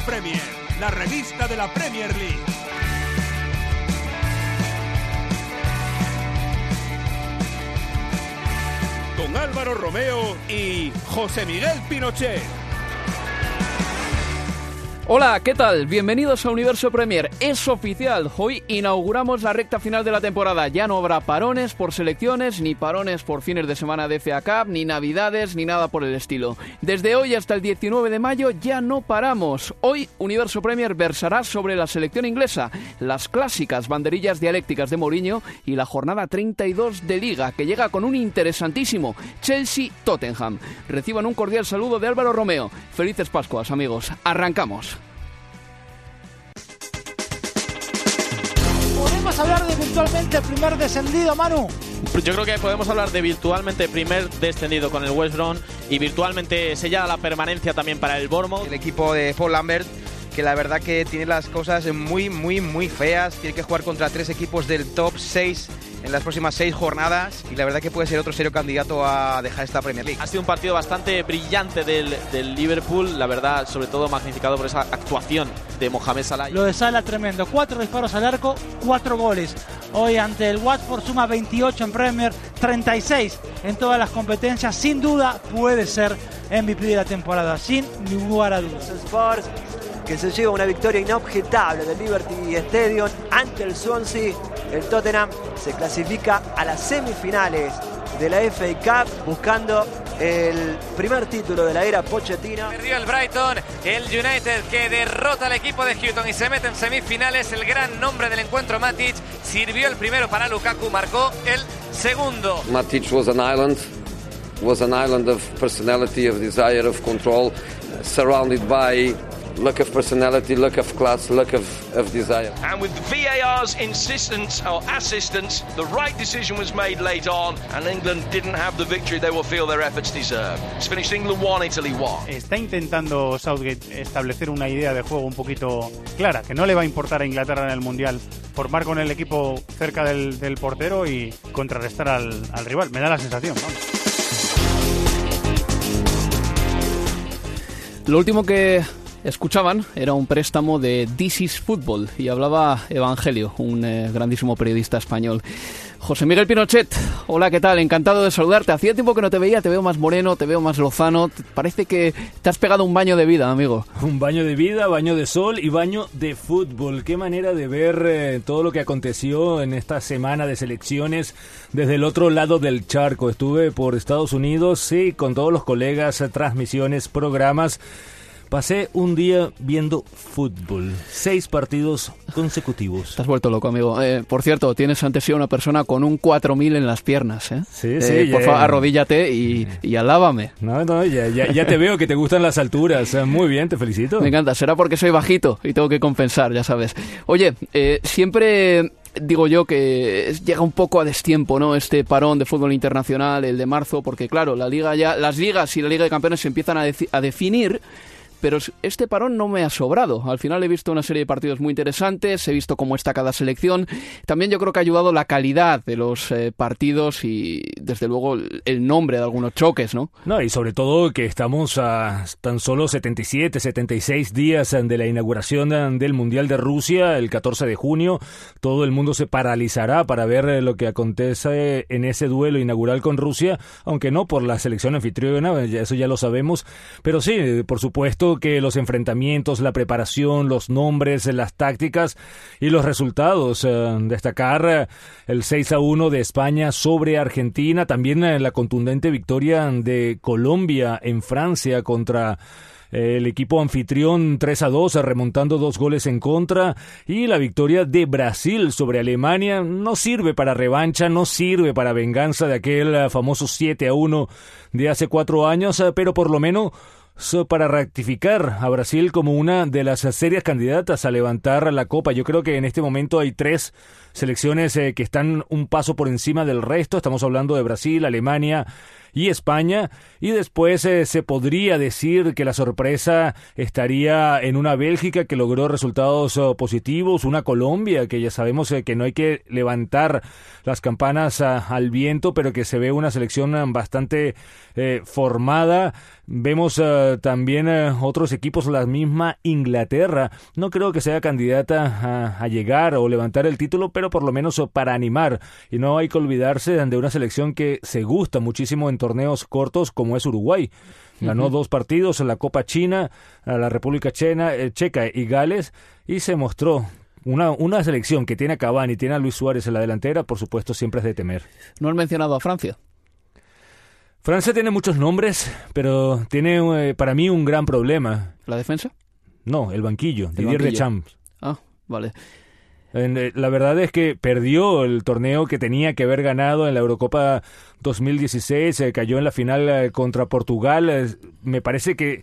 Premier, la revista de la Premier League. Con Álvaro Romeo y José Miguel Pinochet. Hola, ¿qué tal? Bienvenidos a Universo Premier. Es oficial, hoy inauguramos la recta final de la temporada. Ya no habrá parones por selecciones, ni parones por fines de semana de FA Cup, ni navidades, ni nada por el estilo. Desde hoy hasta el 19 de mayo ya no paramos. Hoy Universo Premier versará sobre la selección inglesa, las clásicas banderillas dialécticas de Mourinho y la jornada 32 de Liga, que llega con un interesantísimo Chelsea-Tottenham. Reciban un cordial saludo de Álvaro Romeo. Felices Pascuas, amigos. Arrancamos. ¿Podemos hablar de virtualmente primer descendido, Manu? Yo creo que podemos hablar de virtualmente primer descendido con el West Brom y virtualmente sellada la permanencia también para el Bournemouth. El equipo de Paul Lambert, que la verdad que tiene las cosas muy, muy, muy feas. Tiene que jugar contra tres equipos del top 6 en las próximas seis jornadas y la verdad que puede ser otro serio candidato a dejar esta Premier League. Ha sido un partido bastante brillante del, del Liverpool, la verdad, sobre todo magnificado por esa actuación de Mohamed Salah. Lo de Salah tremendo. Cuatro disparos al arco, cuatro goles. Hoy ante el Watford suma 28 en Premier, 36 en todas las competencias. Sin duda puede ser MVP de la temporada, sin lugar a dudas. Que se lleva una victoria inobjetable del Liberty Stadium ante el Swansea. El Tottenham se clasifica a las semifinales de la FA Cup buscando el primer título de la era Pochettino. Perdió el Brighton, el United que derrota al equipo de Houston y se mete en semifinales. El gran nombre del encuentro Matic sirvió el primero para Lukaku, marcó el segundo. Matic was an island, was an island of personality, of desire, of control, surrounded by look of personality, look of class, look of, of desire. And with VAR's insistence or assistance, the right decision was made late on, and England didn't have the victory they will feel their efforts deserve. It's finished England 1, Italy 1. Está intentando Southgate establecer una idea de juego un poquito clara, que no le va a importar a Inglaterra en el Mundial formar con el equipo cerca del, del portero y contrarrestar al, al rival. Me da la sensación, vamos. Lo último que escuchaban era un préstamo de This is Football y hablaba Evangelio, un eh, grandísimo periodista español. José Miguel Pinochet, hola, ¿qué tal? Encantado de saludarte. Hacía tiempo que no te veía, te veo más moreno, te veo más lozano. Parece que te has pegado un baño de vida, amigo. Un baño de vida, baño de sol y baño de fútbol. Qué manera de ver eh, todo lo que aconteció en esta semana de selecciones desde el otro lado del charco. Estuve por Estados Unidos, sí, con todos los colegas, eh, transmisiones, programas. Pasé un día viendo fútbol, seis partidos consecutivos. Te has vuelto loco, amigo. Eh, por cierto, tienes ante sí a una persona con un 4000 en las piernas, ¿eh? Sí, Eh, sí. por favor, arrodíllate y, y alábame. No, no, ya, ya- ya te veo que te gustan las alturas. Eh, Muy bien, te felicito. Me encanta, será porque soy bajito y tengo que compensar, ya sabes. Oye, eh, siempre digo yo que llega un poco a destiempo, ¿no? Este parón de fútbol internacional, el de marzo, porque claro, la liga ya, las ligas y la Liga de Campeones se empiezan a, deci- a definir, pero este parón no me ha sobrado. Al final he visto una serie de partidos muy interesantes, he visto cómo está cada selección. También yo creo que ha ayudado la calidad de los eh, partidos y desde luego el nombre de algunos choques, ¿no? No, y sobre todo que estamos a tan solo 77, 76 días de la inauguración del Mundial de Rusia, el 14 de junio. Todo el mundo se paralizará para ver eh, lo que acontece en ese duelo inaugural con Rusia, aunque no por la selección anfitriona, eso ya lo sabemos, pero sí, por supuesto que los enfrentamientos, la preparación, los nombres, las tácticas y los resultados. Eh, destacar eh, el 6 a 1 de España sobre Argentina, también eh, la contundente victoria de Colombia en Francia contra el equipo anfitrión 3 a 2 remontando dos goles en contra y la victoria de Brasil sobre Alemania no sirve para revancha, no sirve para venganza de aquel famoso 7 a 1 de hace cuatro años, pero por lo menos para rectificar a Brasil como una de las serias candidatas a levantar la copa. Yo creo que en este momento hay tres selecciones eh, que están un paso por encima del resto. Estamos hablando de Brasil, Alemania y España. Y después eh, se podría decir que la sorpresa estaría en una Bélgica que logró resultados oh, positivos, una Colombia que ya sabemos eh, que no hay que levantar las campanas ah, al viento, pero que se ve una selección ah, bastante eh, formada. Vemos ah, también otros equipos, la misma Inglaterra. No creo que sea candidata a, llegar o levantar el título, pero por lo menos para animar. Y no hay que olvidarse de una selección que se gusta muchísimo en torneos cortos como es Uruguay. Ganó dos partidos en la Copa China, a la República eh, Checa y Gales y se mostró una, una selección que tiene a Cavani y tiene a Luis Suárez en la delantera, por supuesto, siempre es de temer. ¿No has mencionado a Francia? Francia tiene muchos nombres, pero tiene eh, para mí un gran problema. ¿La defensa? No, el banquillo, el Didier Deschamps. Ah, vale. Eh, la verdad es que perdió el torneo que tenía que haber ganado en la Eurocopa 2016, se cayó en la final eh, contra Portugal. me parece que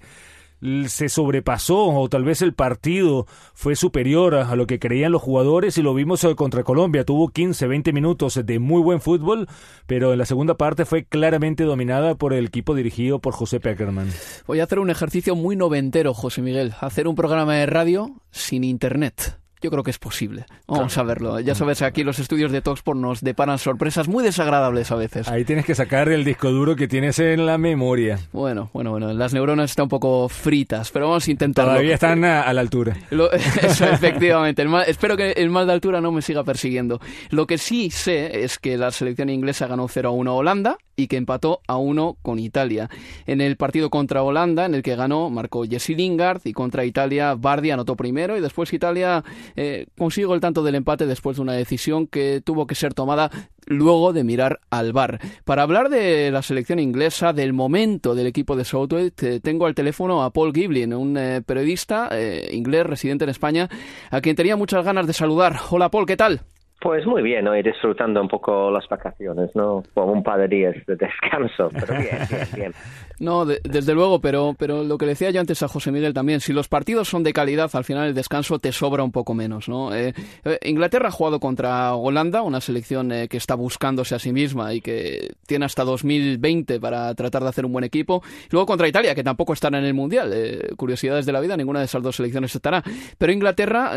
se sobrepasó o tal vez el partido fue superior a, lo que creían los jugadores y lo vimos eh, contra Colombia. Tuvo 15, 20 minutos de muy buen fútbol, pero en la segunda parte fue claramente dominada por el equipo dirigido por José Peckerman. Voy a hacer un ejercicio muy noventero, José Miguel. Hacer un programa de radio sin internet. Yo creo que es posible. Vamos a verlo. Ya sabes, aquí los estudios de Toxport nos deparan sorpresas muy desagradables a veces. Ahí tienes que sacar el disco duro que tienes en la memoria. Bueno, bueno, bueno. Las neuronas están un poco fritas, pero vamos a intentarlo. Todavía están a, la altura. eso, efectivamente. espero que el mal de altura no me siga persiguiendo. Lo que sí sé es que la selección inglesa ganó 0 a 1 a Holanda y que empató a 1 con Italia. En el partido contra Holanda, en el que ganó, marcó Jesse Lingard y contra Italia, Bardi anotó primero y después Italia eh, consiguió el tanto del empate después de una decisión que tuvo que ser tomada luego de mirar al bar. Para hablar de la selección inglesa, del momento del equipo de Southgate, tengo al teléfono a Paul Giblin, un eh, periodista eh, inglés residente en España, a quien tenía muchas ganas de saludar. Hola Paul, ¿qué tal? Pues muy bien, ¿no? y disfrutando un poco las vacaciones, ¿no? Como un par de días de descanso, pero bien, bien, bien. No, desde luego, pero, pero lo que decía yo antes a José Miguel también, si los partidos son de calidad, al final el descanso te sobra un poco menos, ¿no? Eh, eh, Inglaterra ha jugado contra Holanda, una selección eh, que está buscándose a sí misma y que tiene hasta 2020 para tratar de hacer un buen equipo. luego contra Italia, que tampoco estará en el Mundial. curiosidades de la vida, ninguna de esas dos selecciones estará. Pero Inglaterra,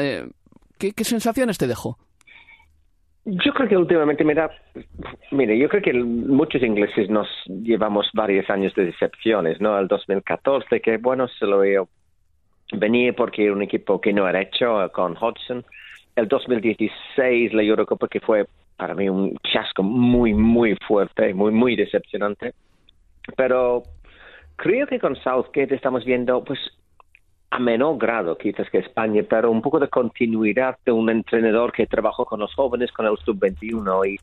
¿qué, ¿qué sensaciones te dejó? Yo creo que últimamente, mira, mire, yo creo que muchos ingleses nos llevamos varios años de decepciones, ¿no? El 2014, que bueno, se lo veo venir porque era un equipo que no era hecho con Hodgson. El 2016, la Eurocopa, que fue para mí un chasco muy, muy fuerte, muy, muy decepcionante. Pero creo que con Southgate estamos viendo, pues, a menor grado quizás que España, pero un poco de continuidad de un entrenador que trabajó con los jóvenes, con el sub-21 y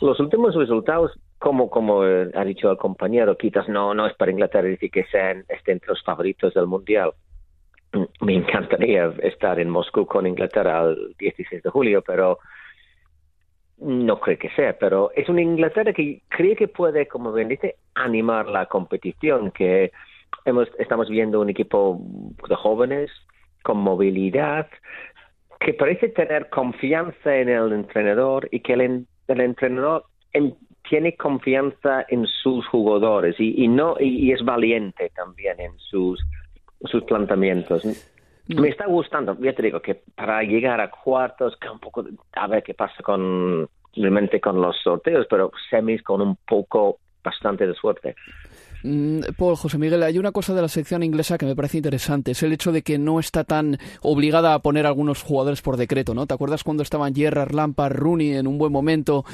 los últimos resultados, como como ha dicho el compañero, quizás no no es para Inglaterra decir que sean estén entre los favoritos del mundial. Me encantaría estar en Moscú con Inglaterra el 16 de julio, pero no creo que sea. Pero es una Inglaterra que cree que puede, como bien dice, animar la competición, que estamos viendo un equipo de jóvenes con movilidad que parece tener confianza en el entrenador y que el, entrenador tiene confianza en sus jugadores y, no y, es valiente también en sus sus planteamientos. Mm. Me está gustando, ya te digo que para llegar a cuartos, que un poco, a ver qué pasa con realmente con los sorteos, pero semis con un poco bastante de suerte. Mm, Paul, José Miguel, hay una cosa de la selección inglesa que me parece interesante, es el hecho de que no está tan obligada a poner algunos jugadores por decreto, ¿no? ¿Te acuerdas cuando estaban Gerrard, Lampard, Rooney en un buen momento?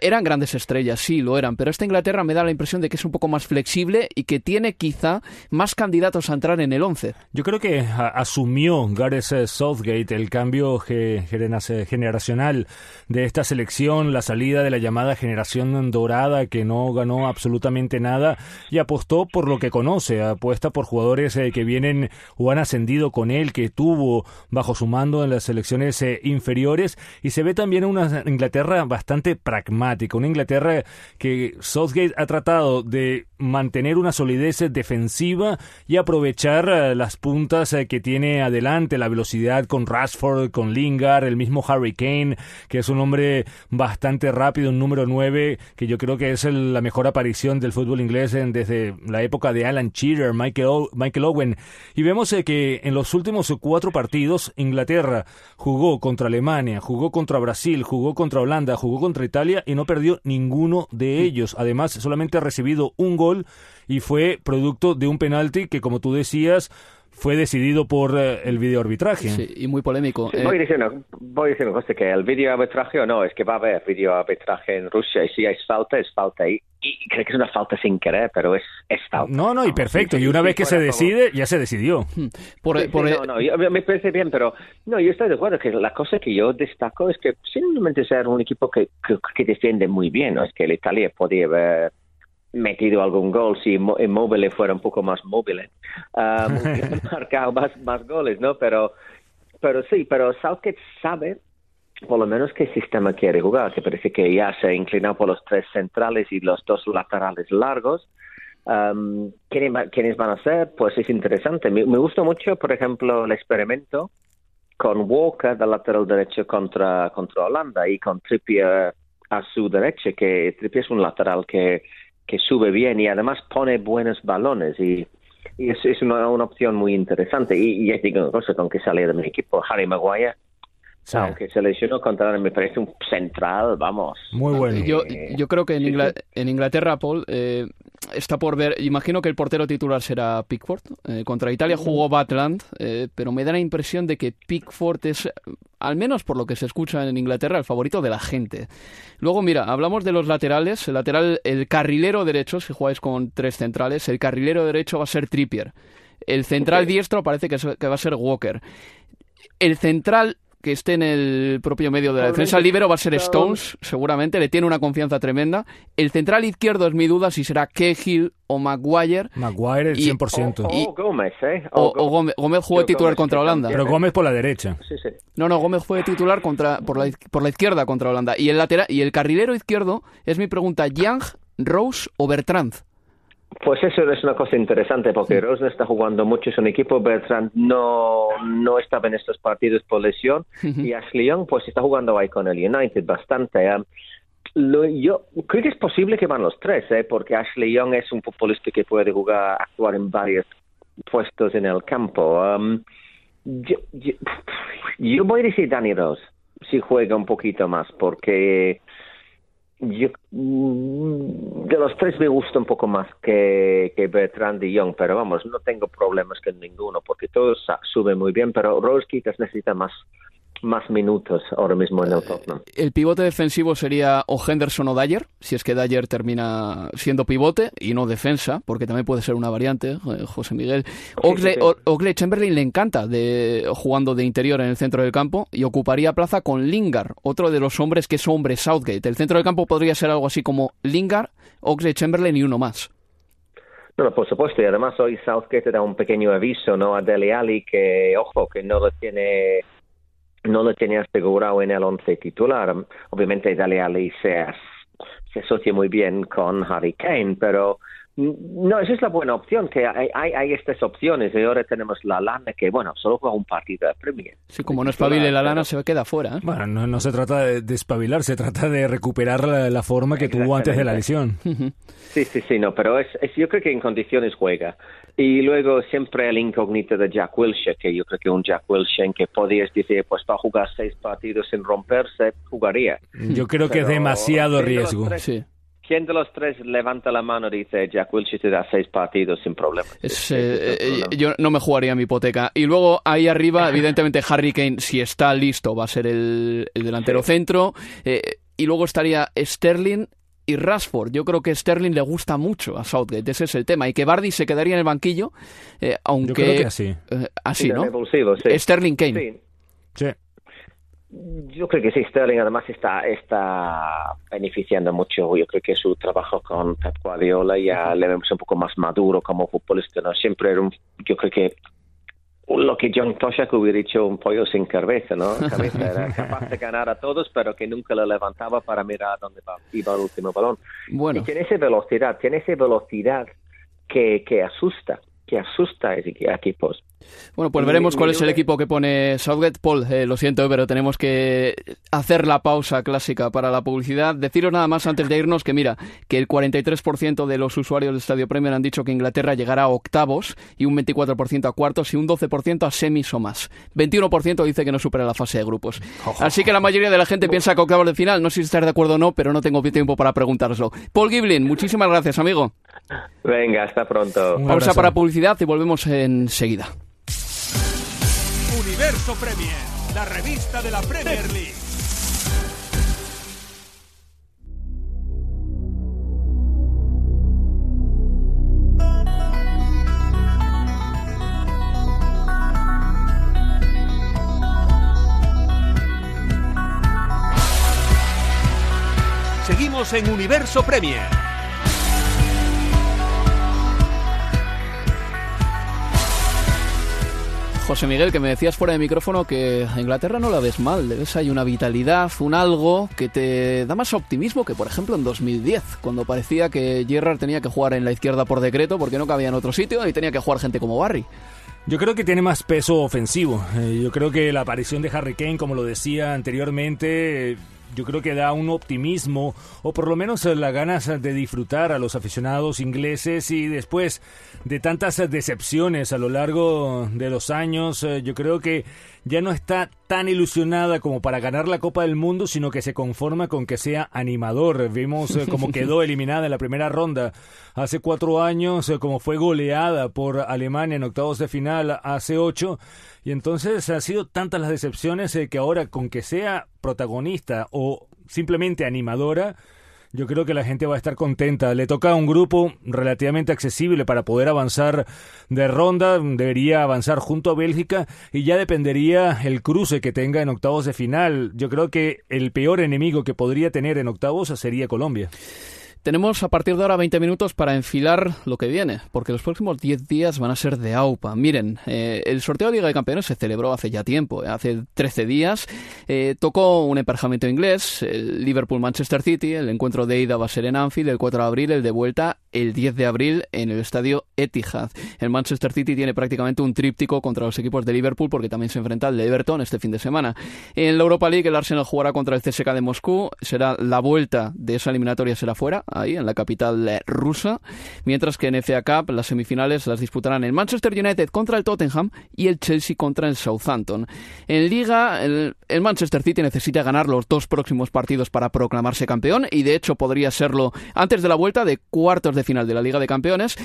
Eran grandes estrellas, sí, lo eran, pero esta Inglaterra me da la impresión de que es un poco más flexible y que tiene quizá más candidatos a entrar en el 11. Yo creo que asumió Gareth eh, Southgate el cambio ge- genera- generacional de esta selección, la salida de la llamada generación dorada que no ganó absolutamente nada y apostó por lo que conoce, apuesta por jugadores eh, que vienen o han ascendido con él, que tuvo bajo su mando en las selecciones eh, inferiores. Y se ve también una Inglaterra bastante pragmática, una Inglaterra que Southgate ha tratado de mantener una solidez eh, defensiva y aprovechar eh, las puntas que tiene adelante, la velocidad con Rashford, con Lingard, el mismo Harry Kane, que es un hombre bastante rápido, un número 9, que yo creo que es el- la mejor aparición del fútbol inglés en- desde la época de Alan Shearer, Michael, O- Michael Owen. Y vemos eh, que en los últimos cuatro partidos Inglaterra jugó contra Alemania, jugó contra Brasil, jugó contra Holanda, jugó contra Italia y no perdió ninguno de ellos. Además, solamente ha recibido un gol y fue producto de un penalti que, como tú decías, fue decidido por eh, el videoarbitraje. Sí, y muy polémico. Sí, Eh, voy, diciendo, voy diciendo que el video arbitraje o no, es que va a haber video arbitraje en Rusia y si es falta, es falta. Y, y creo que es una falta sin querer, pero es, es falta. No, no, y perfecto. sí, Y una sí, vez que se decide, ya se decidió. Hmm. por, Sí, sí, no, no, yo- me parece bien, pero no, yo estoy de acuerdo que la cosa que yo destaco es que simplemente ser un equipo que, que, que defiende muy bien, no es que el Italia podía haber metido algún gol si Mo- Immobile fuera un poco más móvil, um, marcado más, más goles, ¿no? Pero, pero sí, pero Southgate sabe por lo menos qué sistema quiere jugar, que parece que ya se ha inclinado por los tres centrales y los dos laterales largos. Um, ¿quiénes, quiénes van a ser? Pues es interesante. Me, me gustó mucho, por ejemplo, el experimento con Walker del lateral derecho contra, contra Holanda y con Trippier a su derecha, que Trippier es un lateral que, que sube bien y además pone buenos balones y, y es, es una, una opción muy interesante. Y, ya digo una cosa, con que saliera de mi equipo, Harry Maguire, aunque se lesionó contra me parece un central, vamos. Muy bueno. Yo, yo creo que en, Ingla- en Inglaterra, Paul, eh, está por ver. Imagino que el portero titular será Pickford. Eh, contra Italia jugó Batland, eh, pero me da la impresión de que Pickford es, al menos por lo que se escucha en Inglaterra, el favorito de la gente. Luego, mira, hablamos de los laterales. El lateral, el carrilero derecho, si jugáis con tres centrales, el carrilero derecho va a ser Trippier. El central diestro parece que, va a ser Walker. El central que esté en el propio medio de la defensa libero va a ser Stones, seguramente, le tiene una confianza tremenda. El central izquierdo es mi duda si será Cahill o Maguire. Maguire el Y- 100%. O Oh, Gómez, ¿eh? O, o Gómez, Gómez jugó titular Gómez, contra Holanda. Pero Gómez por la derecha. Sí, sí. No, no, Gómez fue titular contra, por, la, por la izquierda contra Holanda. Y el lateral y el carrilero izquierdo es mi pregunta, Young, Rose o Bertrand. Pues eso es una cosa interesante porque Rose no está jugando mucho, es un equipo, Bertrand no, no estaba en estos partidos por lesión y Ashley Young pues está jugando ahí con el United bastante. lo- yo creo que es posible que van los tres, ¿eh? porque Ashley Young es un futbolista que puede jugar, actuar en varios puestos en el campo. Um, yo, yo, yo voy a decir Danny Rose si juega un poquito más porque yo mm, de los tres me gusta un poco más que, que Bertrand y Young, pero vamos, no tengo problemas con ninguno porque todos suben muy bien, pero Rose quizás necesita más, más minutos ahora mismo en el Tottenham. El pivote defensivo sería o Henderson o Dyer, si es que Dyer termina siendo pivote y no defensa, porque también puede ser una variante, eh, José Miguel. Oxlade, sí. Chamberlain le encanta de, jugando de interior en el centro del campo y ocuparía plaza con Lingard, otro de los hombres que es hombre Southgate. El centro del campo podría ser algo así como Lingard, Oxlade Chamberlain y uno más. No, no, por supuesto, y además hoy Southgate da un pequeño aviso ¿no? a Dele Alli que, ojo, que no lo tiene no lo tiene asegurado en el once titular. Obviamente Dele Alli se, as- se asocia muy bien con Harry Kane, pero mm, no, esa es la buena opción, que hay, hay, hay estas opciones y ahora tenemos la lana que, bueno, solo juega un partido de Premier. Sí, como no espabile la lana, se queda fuera. ¿eh? Bueno, no, no se trata de despabilar, se trata de recuperar la, la forma que tuvo antes de la lesión. Sí, sí, sí, no, pero es, es- yo creo que en condiciones juega. Y luego siempre el incógnito de Jack Wilshere, que yo creo que un Jack Wilshere que podías decir, pues va a jugar seis partidos sin romperse, jugaría. Yo creo que es Pero, demasiado ¿quién de los riesgo. tres- ¿Quién de los tres levanta la mano y dice, Jack Wilshere te da seis partidos sin problemas? Es, eh, eh, yo no me jugaría mi hipoteca. Y luego ahí arriba, evidentemente, Harry Kane, si está listo, va a ser el, el delantero centro. Eh, y luego estaría Sterling y Rashford. Yo creo que Sterling le gusta mucho a Southgate, ese es el tema. Y que Bardi se quedaría en el banquillo, eh, aunque... Yo creo que así. eh, así, Sí, ¿no? sí. Sterling Kane. Sí. Sí. Yo creo que sí, Sterling además está, está beneficiando mucho. Yo creo que su trabajo con Pep Guardiola ya le vemos un poco más maduro como futbolista. ¿no? Siempre era un, yo creo que lo que John Toshak hubiera dicho un pollo sin cabeza, ¿no? Cabeza era capaz de ganar a todos, pero que nunca lo levantaba para mirar dónde iba el último balón. Bueno. Y tiene esa velocidad, tiene esa velocidad que, que asusta, que asusta a equi- equipos. Bueno, pues veremos cuál es el equipo que pone Southgate. Paul, eh, lo siento, pero tenemos que hacer la pausa clásica para la publicidad. Deciros nada más antes de irnos que mira, que el 43% de los usuarios del Estadio Premier han dicho que Inglaterra llegará a octavos y un 24% a cuartos y un 12% a semis o más. 21% dice que no supera la fase de grupos. Así que la mayoría de la gente piensa que octavos de final. No sé si estar de acuerdo o no, pero no tengo tiempo para preguntárselo. Paul Giblin, muchísimas gracias, amigo. Venga, hasta pronto. Pausa para publicidad y volvemos enseguida. Universo Premier, la revista de la Premier League. Seguimos en Universo Premier. José Miguel, que me decías fuera de micrófono que a Inglaterra no la ves mal, le ves ahí una vitalidad, un algo que te da más optimismo que, por ejemplo, en 2010, cuando parecía que Gerrard tenía que jugar en la izquierda por decreto porque no cabía en otro sitio y tenía que jugar gente como Barry. Yo creo que tiene más peso ofensivo. Eh, yo creo que la aparición de Harry Kane, como lo decía anteriormente, yo creo que da un optimismo o por lo menos eh, las ganas de disfrutar a los aficionados ingleses y después de tantas decepciones a lo largo de los años, eh, yo creo que ya no está tan ilusionada como para ganar la Copa del Mundo, sino que se conforma con que sea animador. Vimos eh, cómo quedó eliminada en la primera ronda hace cuatro años, eh, como fue goleada por Alemania en octavos de final hace ocho. Y entonces ha sido tantas las decepciones eh, que ahora con que sea protagonista o simplemente animadora, yo creo que la gente va a estar contenta. Le toca a un grupo relativamente accesible para poder avanzar de ronda. Debería avanzar junto a Bélgica y ya dependería el cruce que tenga en octavos de final. Yo creo que el peor enemigo que podría tener en octavos sería Colombia. Tenemos a partir de ahora 20 minutos para enfilar lo que viene, porque los próximos 10 días van a ser de AUPA. Miren, eh, el sorteo de Liga de Campeones se celebró hace ya tiempo, eh, hace 13 días. Eh, tocó un emparejamiento inglés, el Liverpool-Manchester City, el encuentro de ida va a ser en Anfield el 4 de abril, el de vuelta el 10 de abril en el estadio Etihad. El Manchester City tiene prácticamente un tríptico contra los equipos de Liverpool porque también se enfrenta al de Everton este fin de semana. En la Europa League el Arsenal jugará contra el CSKA de Moscú, será la vuelta de esa eliminatoria será fuera, ahí en la capital eh, rusa, mientras que en FA Cup las semifinales las disputarán el Manchester United contra el Tottenham y el Chelsea contra el Southampton. En Liga el, el Manchester City necesita ganar los dos próximos partidos para proclamarse campeón y de hecho podría serlo antes de la vuelta de cuartos de final de la Liga de Campeones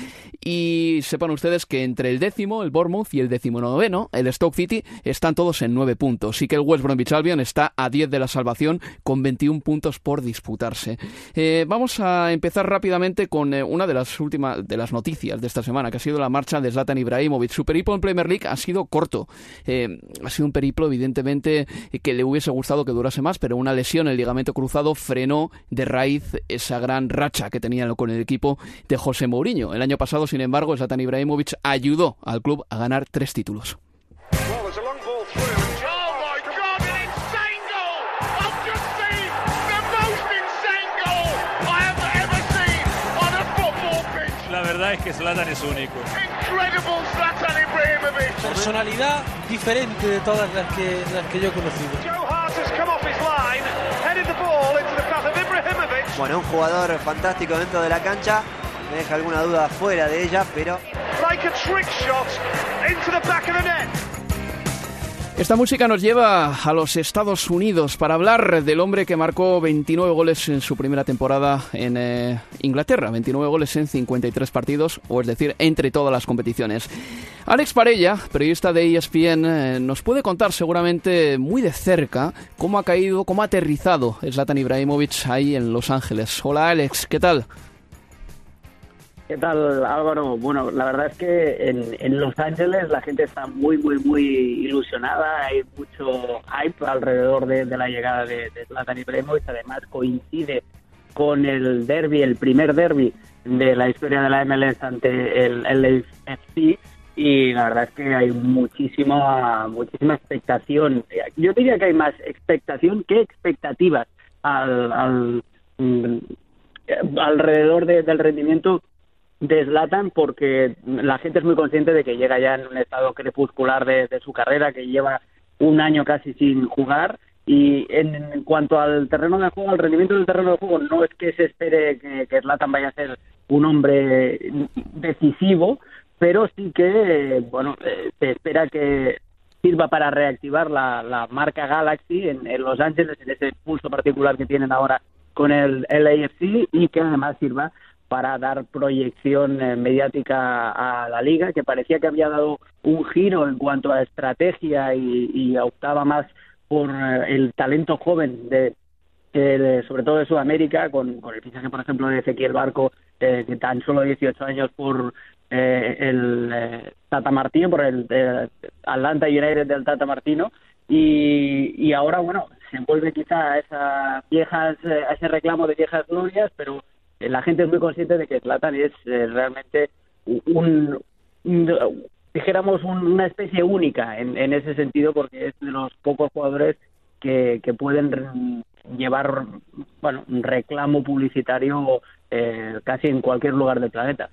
y sepan ustedes que entre el décimo, el Bournemouth y el décimo noveno, el Stoke City, están todos en nueve puntos y que el West Bromwich Albion está a 10 de la salvación con 21 puntos por disputarse. Eh, vamos a empezar rápidamente con eh, una de las últimas de las noticias de esta semana, que ha sido la marcha de Zlatan Ibrahimovic. Su periplo en Premier League ha sido corto. Eh, ha sido un periplo, evidentemente, que le hubiese gustado que durase más, pero una lesión en el ligamento cruzado frenó de raíz esa gran racha que tenía con el equipo de José Mourinho. El año pasado, sin embargo, Zlatan Ibrahimovic ayudó al club a ganar tres títulos. Verdad es que Zlatan es único. Personalidad diferente de todas las que, las que yo he conocido. Bueno, un jugador fantástico dentro de la cancha. Me deja alguna duda fuera de ella, pero like a trick shot into the back of the net. Esta música nos lleva a los Estados Unidos para hablar del hombre que marcó 29 goles en su primera temporada en eh, Inglaterra, 29 goles en 53 partidos, o es decir, entre todas las competiciones. Alex Parella, periodista de ESPN, eh, nos puede contar seguramente muy de cerca cómo ha caído, cómo ha aterrizado Zlatan Ibrahimovic ahí en Los Ángeles. Hola Alex, ¿qué tal? ¿Qué tal, Álvaro? Bueno, la verdad es que en, Los Ángeles la gente está muy, muy, muy ilusionada. Hay mucho hype alrededor de, la llegada de, de Zlatan Ibrahimovic. Además, coincide con el derby, el primer derby de la historia de la MLS ante el LAFC. Y la verdad es que hay muchísima, muchísima expectación. Yo diría que hay más expectación que expectativas al, mm, alrededor del rendimiento deslatan porque la gente es muy consciente de que llega ya en un estado crepuscular de, su carrera, que lleva un año casi sin jugar. Y en, cuanto al terreno de juego, al rendimiento del terreno de juego, no es que se espere que, que Zlatan vaya a ser un hombre decisivo, pero sí que, bueno, eh, se espera que sirva para reactivar la, marca Galaxy en, en, Los Ángeles, en ese pulso particular que tienen ahora con el LAFC y que además sirva para dar proyección eh, mediática a la liga, que parecía que había dado un giro en cuanto a estrategia y, optaba más por eh, el talento joven de, sobre todo de Sudamérica, con, el fichaje, por ejemplo, de Ezequiel Barco, eh, que tan solo 18 años por el Tata Martino, por el Atlanta United del Tata Martino, y, y ahora, bueno, se envuelve quizá a, esas viejas, a ese reclamo de viejas glorias, pero la gente es muy consciente de que Zlatan es eh, realmente un, dijéramos una especie única en, en, ese sentido porque es de los pocos jugadores que, que pueden llevar bueno un reclamo publicitario eh, casi en cualquier lugar del planeta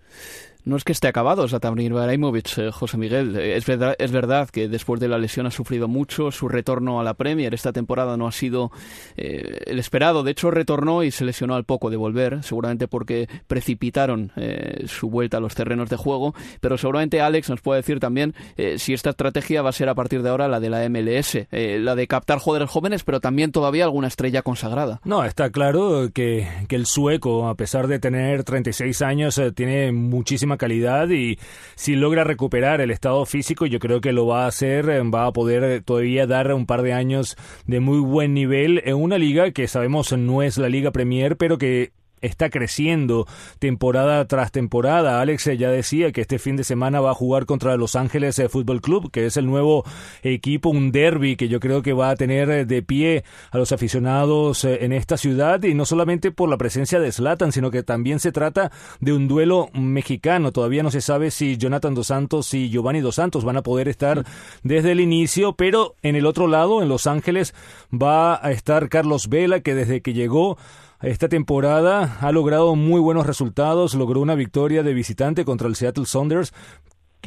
no es que esté acabado Zlatan Ibrahimovic, eh, José Miguel. Es verdad, es verdad que después de la lesión ha sufrido mucho. Su retorno a la Premier esta temporada no ha sido eh, el esperado. De hecho, retornó y se lesionó al poco de volver, seguramente porque precipitaron eh, su vuelta a los terrenos de juego. Pero seguramente Alex nos puede decir también si esta estrategia va a ser a partir de ahora la de la MLS, la de captar jugadores jóvenes, pero también todavía alguna estrella consagrada. No, está claro que, que el sueco, a pesar de tener 36 años, tiene muchísima calidad y si logra recuperar el estado físico, yo creo que lo va a hacer, eh, va a poder todavía dar un par de años de muy buen nivel en una liga que sabemos no es la Liga Premier, pero que está creciendo temporada tras temporada. Alex ya decía que este fin de semana va a jugar contra Los Ángeles eh, Fútbol Club, que es el nuevo equipo, un derby que yo creo que va a tener eh, de pie a los aficionados eh, en esta ciudad y no solamente por la presencia de Slatan, sino que también se trata de un duelo mexicano. Todavía no se sabe si Jonathan Dos Santos y Giovanni Dos Santos van a poder estar desde el inicio, pero en el otro lado, en Los Ángeles, va a estar Carlos Vela, que desde que llegó esta temporada ha logrado muy buenos resultados, logró una victoria de visitante contra el Seattle Saunders,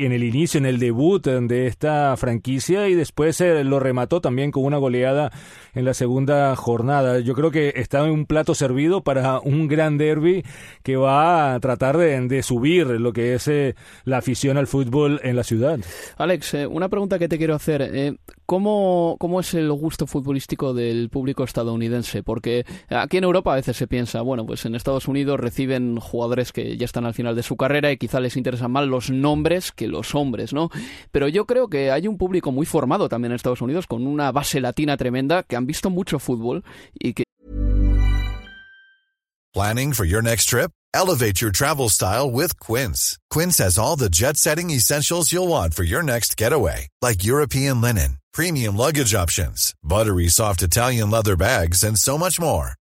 en el inicio, en el debut de esta franquicia y después eh, lo remató también con una goleada en la segunda jornada. Yo creo que está en un plato servido para un gran derby que va a tratar de, subir lo que es eh, la afición al fútbol en la ciudad. Alex, eh, una pregunta que te quiero hacer. ¿cómo, ¿Cómo es el gusto futbolístico del público estadounidense? Porque aquí en Europa a veces se piensa, bueno, pues en Estados Unidos reciben jugadores que ya están al final de su carrera y quizá les interesan más los nombres que los hombres, ¿no? Pero yo creo que hay un público muy formado también en Estados Unidos con una base latina tremenda que han visto mucho fútbol y que Planning for your next trip? Elevate your travel style with Quince. Quince has all the jet-setting essentials you'll want for your next getaway, like European linen, premium luggage options, buttery soft Italian leather bags, and so much more.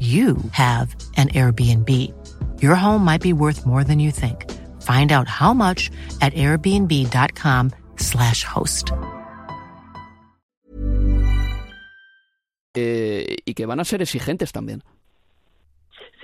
you have an Airbnb. Your home might be worth more than you think. Find out how much at airbnb.com/slash host. Eh, y que van a ser exigentes también.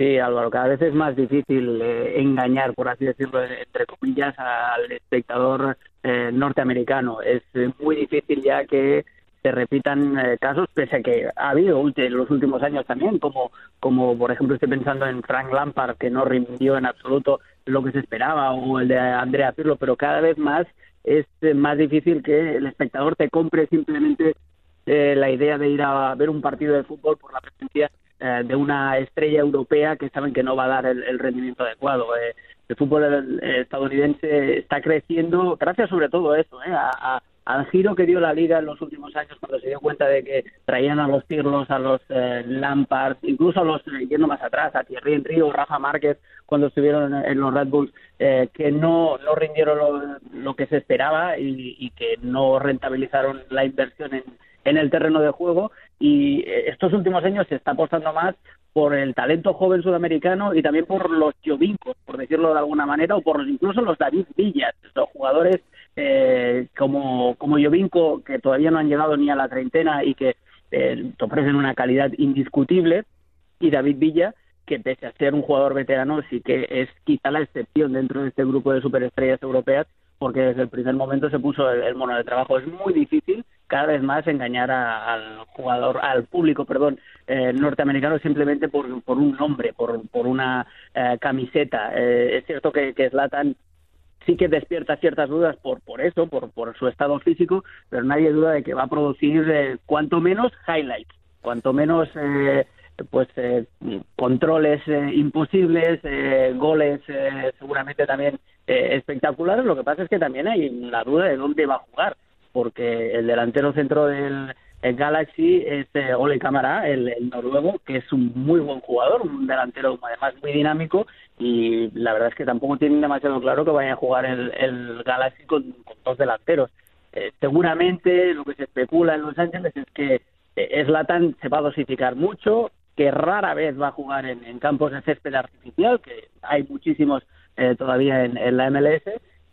Sí, Álvaro, cada vez es más difícil eh, engañar, por así decirlo, entre comillas, al espectador eh, norteamericano. Es eh, muy difícil ya que se repitan eh, casos, pese a que ha habido en los últimos años también, como, como por ejemplo estoy pensando en Frank Lampard, que no rindió en absoluto lo que se esperaba, o el de Andrea Pirlo, pero cada vez más es eh, más difícil que el espectador te compre simplemente eh, la idea de ir a ver un partido de fútbol por la presencia eh, de una estrella europea que saben que no va a dar el, el rendimiento adecuado. Eh, el fútbol estadounidense está creciendo gracias sobre todo a eso, eh, a al giro que dio la liga en los últimos años cuando se dio cuenta de que traían a los Pirlos, a los eh, Lampard, incluso a los, eh, yendo más atrás, a Thierry Henry o Rafa Márquez cuando estuvieron en, los Red Bulls, eh, que no, no rindieron lo, que se esperaba y, y, que no rentabilizaron la inversión en, en el terreno de juego. Y eh, estos últimos años se está apostando más por el talento joven sudamericano y también por los jovincos, por decirlo de alguna manera, o por incluso los David Villas, los jugadores eh, como, como Jovinko, que todavía no han llegado ni a la treintena y que eh, te ofrecen una calidad indiscutible, y David Villa, que pese a ser un jugador veterano, sí que es quizá la excepción dentro de este grupo de superestrellas europeas, porque desde el primer momento se puso el, mono de trabajo. Es muy difícil cada vez más engañar al jugador, al público, perdón, eh, norteamericano simplemente por, por un nombre, por, por una eh, camiseta. Eh, es cierto que, que Zlatan sí que despierta ciertas dudas por, por eso, por, por su estado físico, pero nadie duda de que va a producir eh, cuanto menos highlights, cuanto menos eh, pues eh, controles eh, imposibles, eh, goles eh, seguramente también espectaculares. Lo que pasa es que también hay la duda de dónde va a jugar, porque el delantero centro del el Galaxy es eh, Ole Camara, el, noruego, que es un muy buen jugador, un delantero además muy dinámico y la verdad es que tampoco tienen demasiado claro que vaya a jugar el, Galaxy con, dos delanteros. Eh, seguramente lo que se especula en Los Ángeles es que eh, Zlatan se va a dosificar mucho, que rara vez va a jugar en, campos de césped artificial, que hay muchísimos eh, todavía en, la MLS,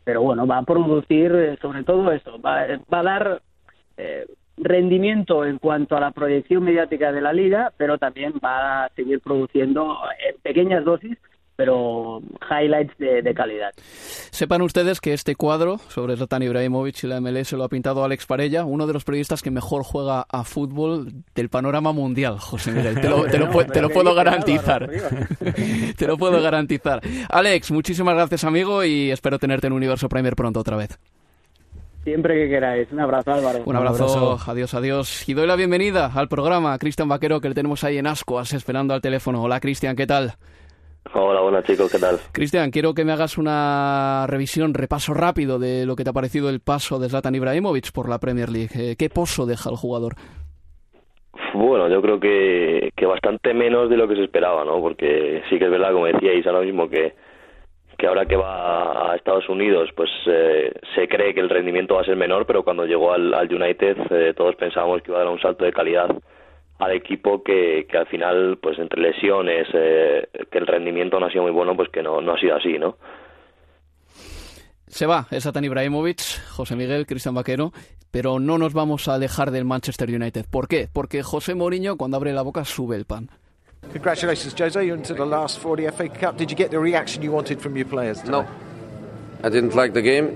pero bueno, va a producir eh, sobre todo eso, va, va a dar eh, rendimiento en cuanto a la proyección mediática de la liga, pero también va a seguir produciendo en pequeñas dosis pero highlights de, de, calidad. Sepan ustedes que este cuadro sobre Zlatan Ibrahimovic y la MLS lo ha pintado Alex Parella, uno de los periodistas que mejor juega a fútbol del panorama mundial, José Miguel. Te lo, te lo, te lo puedo garantizar. te lo puedo garantizar. Alex, muchísimas gracias, amigo, y espero tenerte en Universo Premier pronto otra vez. Siempre que queráis. Un abrazo, Álvaro. Un abrazo. Un abrazo. Adiós, adiós. Y doy la bienvenida al programa a Cristian Vaquero, que le tenemos ahí en Ascuas, esperando al teléfono. Hola, Cristian, ¿qué tal? Hola, buenas chicos, ¿qué tal? Cristian, quiero que me hagas una revisión, repaso rápido de lo que te ha parecido el paso de Zlatan Ibrahimovic por la Premier League. Eh, ¿Qué pozo deja el jugador? Bueno, yo creo que, que bastante menos de lo que se esperaba, ¿no? Porque sí que es verdad, como decíais ahora mismo, que, que ahora que va a Estados Unidos, pues eh, se cree que el rendimiento va a ser menor, pero cuando llegó al, al United eh, todos pensábamos que iba a dar un salto de calidad al equipo que, que al final, pues entre lesiones, eh, que el rendimiento no ha sido muy bueno, pues que no, no ha sido así, ¿no? Se va, es Zlatan Ibrahimovic, José Miguel, Cristian Vaquero, pero no nos vamos a alejar del Manchester United. ¿Por qué? Porque José Mourinho, cuando abre la boca, sube el pan. Congratulations, Jose. You're into the last 40 FA Cup. Did you get the reaction you wanted from your players? Today? No. I didn't like the game.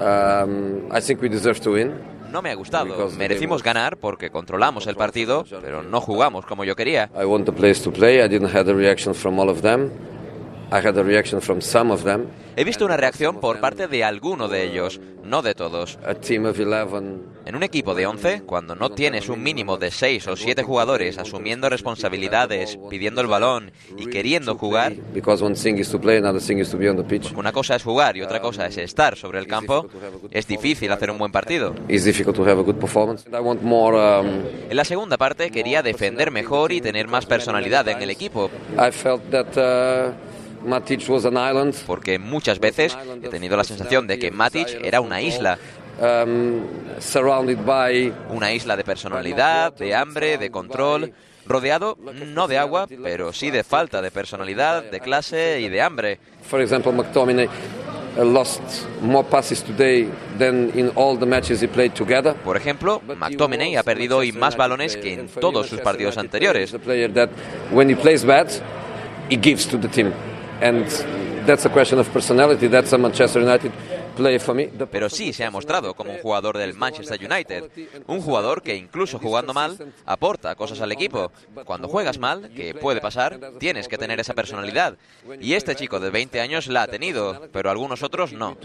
Um, I think we deserve to win. no me ha gustado. Merecimos ganar porque controlamos el partido, pero no jugamos como yo quería. I want the players to play. I didn't have the reaction from all of them. He visto una reacción por parte de alguno de ellos, no de todos. A team of 11 En un equipo de 11, cuando no tienes un mínimo de 6 o 7 jugadores asumiendo responsabilidades, pidiendo el balón y queriendo jugar, because one thing is to play, another thing is to be on the pitch. una cosa es jugar y otra cosa es estar sobre el campo, es difícil hacer un buen partido. Um, En la segunda parte quería defender mejor y tener más personalidad en el equipo, I felt that Matic was an island. porque muchas veces he tenido la sensación de que Matic era una isla, um, surrounded by una isla de personalidad, de hambre, de control, rodeado no de agua, pero sí de falta de personalidad, de clase y de hambre. For example, McTominay lost more passes today than in all the matches he played together. Por ejemplo, McTominay ha perdido hoy más balones que en todos sus partidos anteriores. And that's a question of personality. That's a Manchester United Pero sí se ha mostrado como un jugador del Manchester United. Un jugador que incluso jugando mal aporta cosas al equipo. Cuando juegas mal, que puede pasar, tienes que tener esa personalidad. Y este chico de 20 años la ha tenido, pero algunos otros no.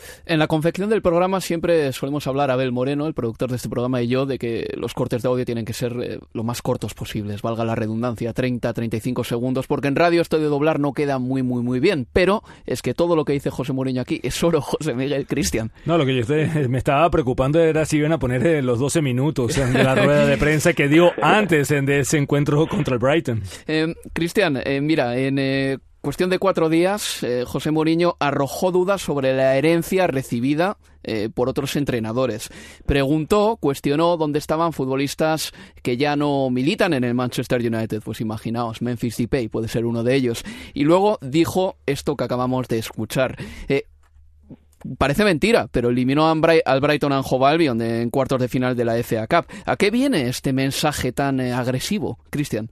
20 years old had, and some of the others they didn't have. En la confección del programa siempre solemos hablar, Abel Moreno, el productor de este programa, y yo, de que los cortes de audio tienen que ser eh, lo más cortos posibles, valga la redundancia, 30, 35 segundos, porque en radio esto de doblar no queda muy, muy, muy bien. Pero es que todo lo que dice José Mourinho aquí es oro, José Miguel Cristian. No, lo que yo estoy- me estaba preocupando era si iban a poner eh, los 12 minutos en la rueda de prensa que dio antes de ese encuentro contra el Brighton. Eh, Cristian, mira, en cuestión de cuatro días, eh, José Mourinho arrojó dudas sobre la herencia recibida eh, por otros entrenadores. Preguntó, cuestionó dónde estaban futbolistas que ya no militan en el Manchester United. Pues imaginaos, Memphis Depay puede ser uno de ellos. Y luego dijo esto que acabamos de escuchar. Eh, Parece mentira, pero eliminó al Brighton and Hove Albion en cuartos de final de la FA Cup. ¿A qué viene este mensaje tan agresivo, Cristian?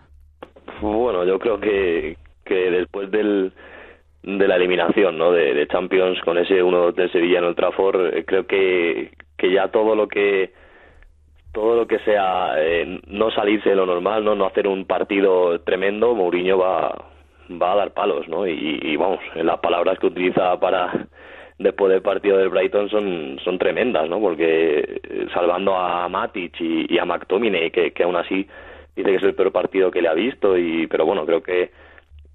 Bueno, yo creo que, que después del, de la eliminación ¿no? de, Champions con ese 1 del Sevilla en el Trafford, eh, creo que, que ya todo lo que todo lo que sea eh, no salirse de lo normal, no no hacer un partido tremendo, Mourinho va va a dar palos, ¿no? Y, y vamos, las palabras que utiliza para después del partido del Brighton son son tremendas, ¿no? Porque eh, salvando a Matic y, y a McTominay, que, que aún así dice que es el peor partido que le ha visto, y pero bueno, creo que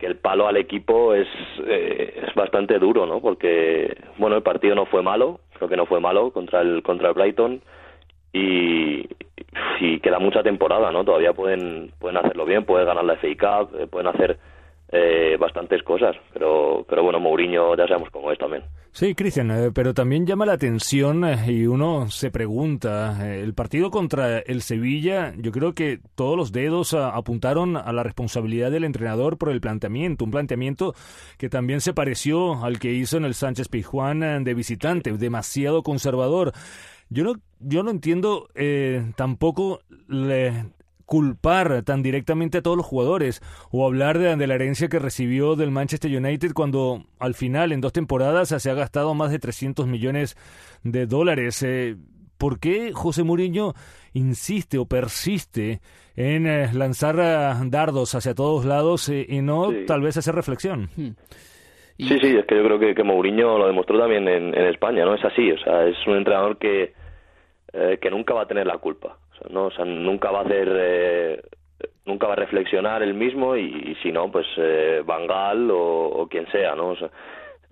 el palo al equipo es, eh, es bastante duro, ¿no? Porque, bueno, el partido no fue malo, creo que no fue malo contra el, contra el Brighton y, y queda mucha temporada, ¿no? Todavía pueden, pueden hacerlo bien, pueden ganar la FA Cup, eh, pueden hacer eh, bastantes cosas, pero, pero bueno, Mourinho ya sabemos cómo es también. Sí, Cristian, eh, pero también llama la atención eh, y uno se pregunta, eh, el partido contra el Sevilla, yo creo que todos los dedos ah, apuntaron a la responsabilidad del entrenador por el planteamiento, un planteamiento que también se pareció al que hizo en el Sánchez Pizjuán eh, de visitante, demasiado conservador. Yo no, yo no entiendo tampoco le- culpar tan directamente a todos los jugadores o hablar de, de la herencia que recibió del Manchester United cuando al final en dos temporadas se ha gastado más de 300 millones de dólares. Eh, ¿Por qué José Mourinho insiste o persiste en eh, lanzar ah, dardos hacia todos lados eh, y no Sí. tal vez hacer reflexión? Sí, sí, es que yo creo que, que Mourinho lo demostró también en, en España, ¿no? Es así, o sea, es un entrenador que, eh, que nunca va a tener la culpa, ¿no? O sea, nunca va a hacer, eh, nunca va a reflexionar él mismo y, si no, pues eh, Van Gaal o, o quien sea, ¿no? O sea,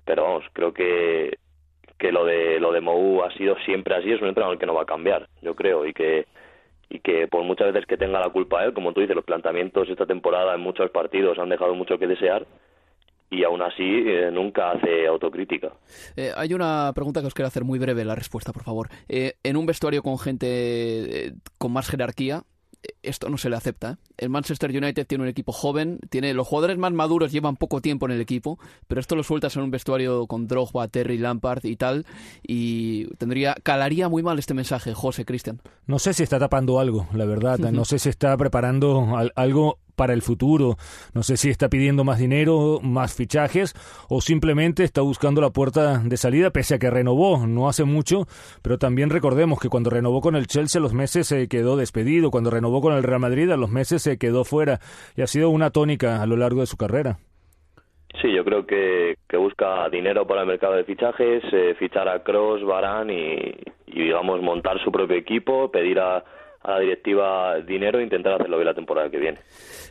pero vamos, creo que, que lo de lo de Mou ha sido siempre así, es un entrenador que no va a cambiar, yo creo, y que y que por muchas veces que tenga la culpa él, como tú dices, los planteamientos esta temporada en muchos partidos han dejado mucho que desear y aún así eh, nunca hace autocrítica. Eh, hay una pregunta que os quiero hacer muy breve la respuesta, por favor. Eh, en un vestuario con gente con más jerarquía, esto no se le acepta. ¿eh? El Manchester United tiene un equipo joven, tiene los jugadores más maduros llevan poco tiempo en el equipo, pero esto lo sueltas en un vestuario con Drogba, Terry, Lampard y tal, y tendría calaría muy mal este mensaje, José Cristian. No sé si está tapando algo, la verdad. No sé si está preparando algo para el futuro. No sé si está pidiendo más dinero, más fichajes o simplemente está buscando la puerta de salida pese a que renovó no hace mucho, pero también recordemos que cuando renovó con el Chelsea los meses se quedó despedido, cuando renovó con el Real Madrid a los meses se quedó fuera y ha sido una tónica a lo largo de su carrera. Sí, yo creo que, que busca dinero para el mercado de fichajes, eh, fichar a Cross, Barán y, digamos, montar su propio equipo, pedir a, a la directiva dinero e intentar hacerlo bien la temporada que viene.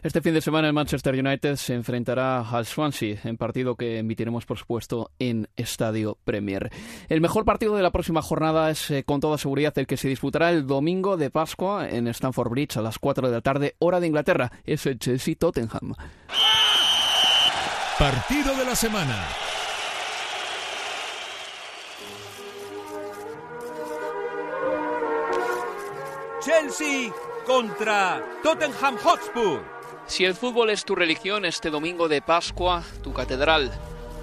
Este fin de semana el Manchester United se enfrentará al Swansea en partido que emitiremos por supuesto en Estadio Premier. El mejor partido de la próxima jornada es eh, con toda seguridad el que se disputará el domingo de Pascua en Stamford Bridge a las 4 de la tarde hora de Inglaterra. Es el Chelsea Tottenham. Partido de la semana. Chelsea contra Tottenham Hotspur. Si el fútbol es tu religión, este domingo de Pascua, tu catedral,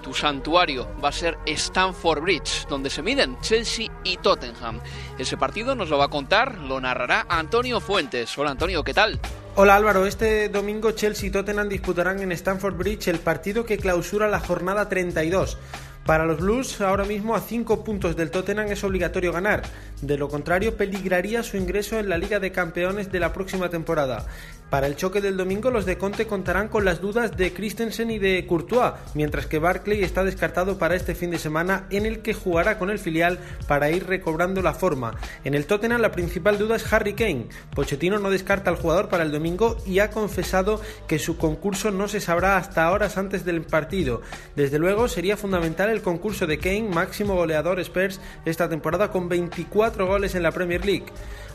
tu santuario va a ser Stamford Bridge, donde se miden Chelsea y Tottenham. Ese partido nos lo va a contar, lo narrará Antonio Fuentes. Hola Antonio, ¿qué tal? Hola Álvaro, este domingo Chelsea y Tottenham disputarán en Stamford Bridge el partido que clausura la jornada 32. Para los Blues, ahora mismo a 5 puntos del Tottenham es obligatorio ganar. De lo contrario, peligraría su ingreso en la Liga de Campeones de la próxima temporada. Para el choque del domingo, los de Conte contarán con las dudas de Christensen y de Courtois, mientras que Barclay está descartado para este fin de semana en el que jugará con el filial para ir recobrando la forma. En el Tottenham la principal duda es Harry Kane. Pochettino no descarta al jugador para el domingo y ha confesado que su concurso no se sabrá hasta horas antes del partido. Desde luego sería fundamental el concurso de Kane, máximo goleador Spurs esta temporada con 24 goles en la Premier League.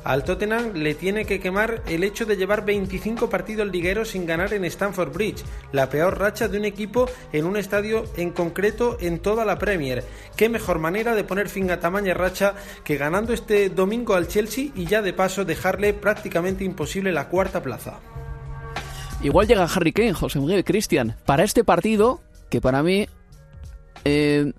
Al Tottenham le tiene que quemar el hecho de llevar 25 partidos ligueros sin ganar en Stamford Bridge, la peor racha de un equipo en un estadio en concreto en toda la Premier. Qué mejor manera de poner fin a tamaña racha que ganando este domingo al Chelsea y ya de paso dejarle prácticamente imposible la cuarta plaza. Igual llega Harry Kane, José Miguel Cristian, para este partido que para mí eh,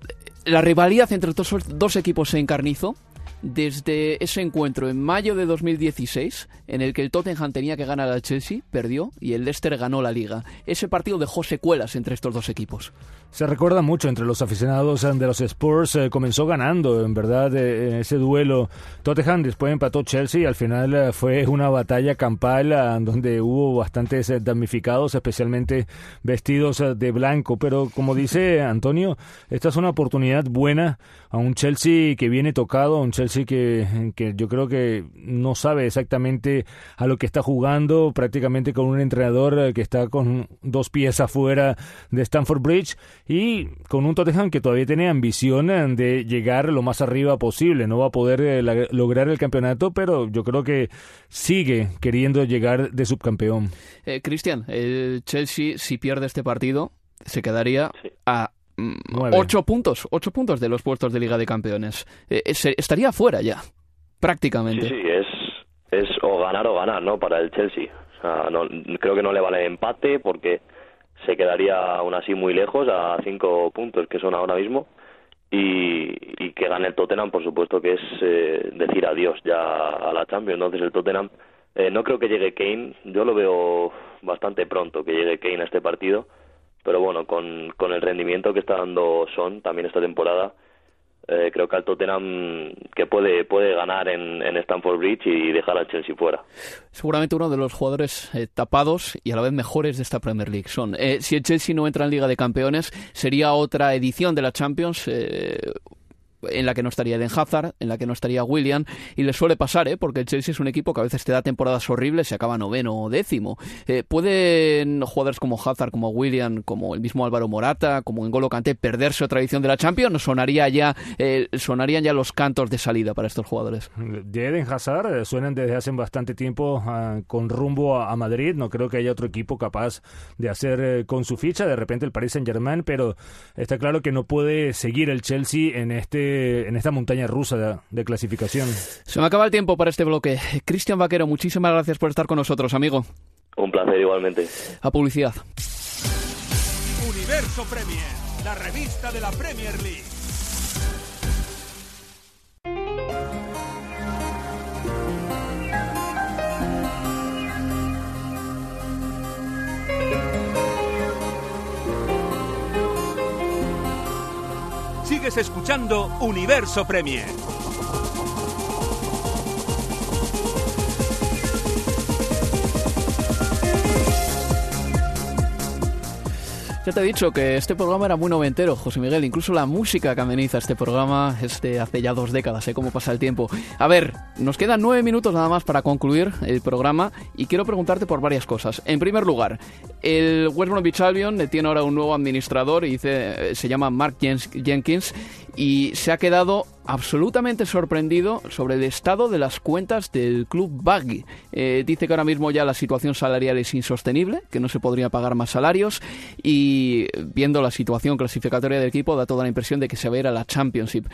la rivalidad entre estos dos equipos se encarnizó desde ese encuentro en mayo de 2016, en el que el Tottenham tenía que ganar al Chelsea, perdió, y el Leicester ganó la liga. Ese partido dejó secuelas entre estos dos equipos. Se recuerda mucho entre los aficionados de los Spurs, eh, comenzó ganando, en verdad, eh, ese duelo. Tottenham después empató Chelsea y al final eh, fue una batalla campal donde hubo bastantes damnificados, especialmente vestidos de blanco. Pero como dice Antonio, esta es una oportunidad buena a un Chelsea que viene tocado, a un Chelsea que, que yo creo que no sabe exactamente a lo que está jugando, prácticamente con un entrenador eh, que está con dos pies afuera de Stanford Bridge y con un Tottenham que todavía tiene ambición eh, de llegar lo más arriba posible. No va a poder eh, lograr el campeonato, pero yo creo que sigue queriendo llegar de subcampeón. Cristian, el Chelsea si pierde este partido se quedaría a Ocho puntos, ocho puntos de los puestos de Liga de Campeones. Eh, estaría fuera ya, prácticamente. Sí, sí, es, es o ganar o ganar, ¿no? Para el Chelsea. no, creo que no le vale empate porque se quedaría aún así muy lejos a cinco puntos que son ahora mismo. Y, que gane el Tottenham, por supuesto que es eh, decir adiós ya a la Champions. Entonces el Tottenham, eh, no creo que llegue Kane, yo lo veo bastante pronto que llegue Kane a este partido pero bueno, con, con el rendimiento que está dando Son también esta temporada, eh, creo que al Tottenham que puede puede ganar en, en Stamford Bridge y dejar al Chelsea fuera. Seguramente uno de los jugadores eh, tapados y a la vez mejores de esta Premier League son. Eh, si el Chelsea no entra en Liga de Campeones, sería otra edición de la Champions en la que no estaría Eden Hazard, en la que no estaría William, y le suele pasar, ¿eh? porque el Chelsea es un equipo que a veces te da temporadas horribles y acaba noveno o décimo. Eh, ¿Pueden jugadores como Hazard, como William, como el mismo Álvaro Morata, como N'Golo Kanté perderse otra edición de la Champions? ¿Sonaría ya, eh, ¿Sonarían ya los cantos de salida para estos jugadores? De Eden Hazard eh, suenan desde hace bastante tiempo ah, con rumbo a, Madrid. No creo que haya otro equipo capaz de hacer con su ficha de repente el Paris Saint Germain, pero está claro que no puede seguir el Chelsea en este este, en esta montaña rusa de, de clasificación. Se me acaba el tiempo para este bloque. Cristian Vaquero, muchísimas gracias por estar con nosotros, amigo. Un placer igualmente. A publicidad. Universo Premier, la revista de la Premier League. Sigues escuchando Universo Premier. Ya te he dicho que este programa era muy noventero, José Miguel. Incluso la música que ameniza este programa es de hace ya dos décadas, ¿eh? Cómo pasa el tiempo. A ver, nos quedan nueve minutos nada más para concluir el programa y quiero preguntarte por varias cosas. En primer lugar, el West Bromwich Albion tiene ahora un nuevo administrador y dice, se llama Mark Jenkins y se ha quedado absolutamente sorprendido sobre el estado de las cuentas del club Baggy. Eh, dice que ahora mismo ya la situación salarial es insostenible, que no se podría pagar más salarios y viendo la situación clasificatoria del equipo da toda la impresión de que se va a ir a la Championship.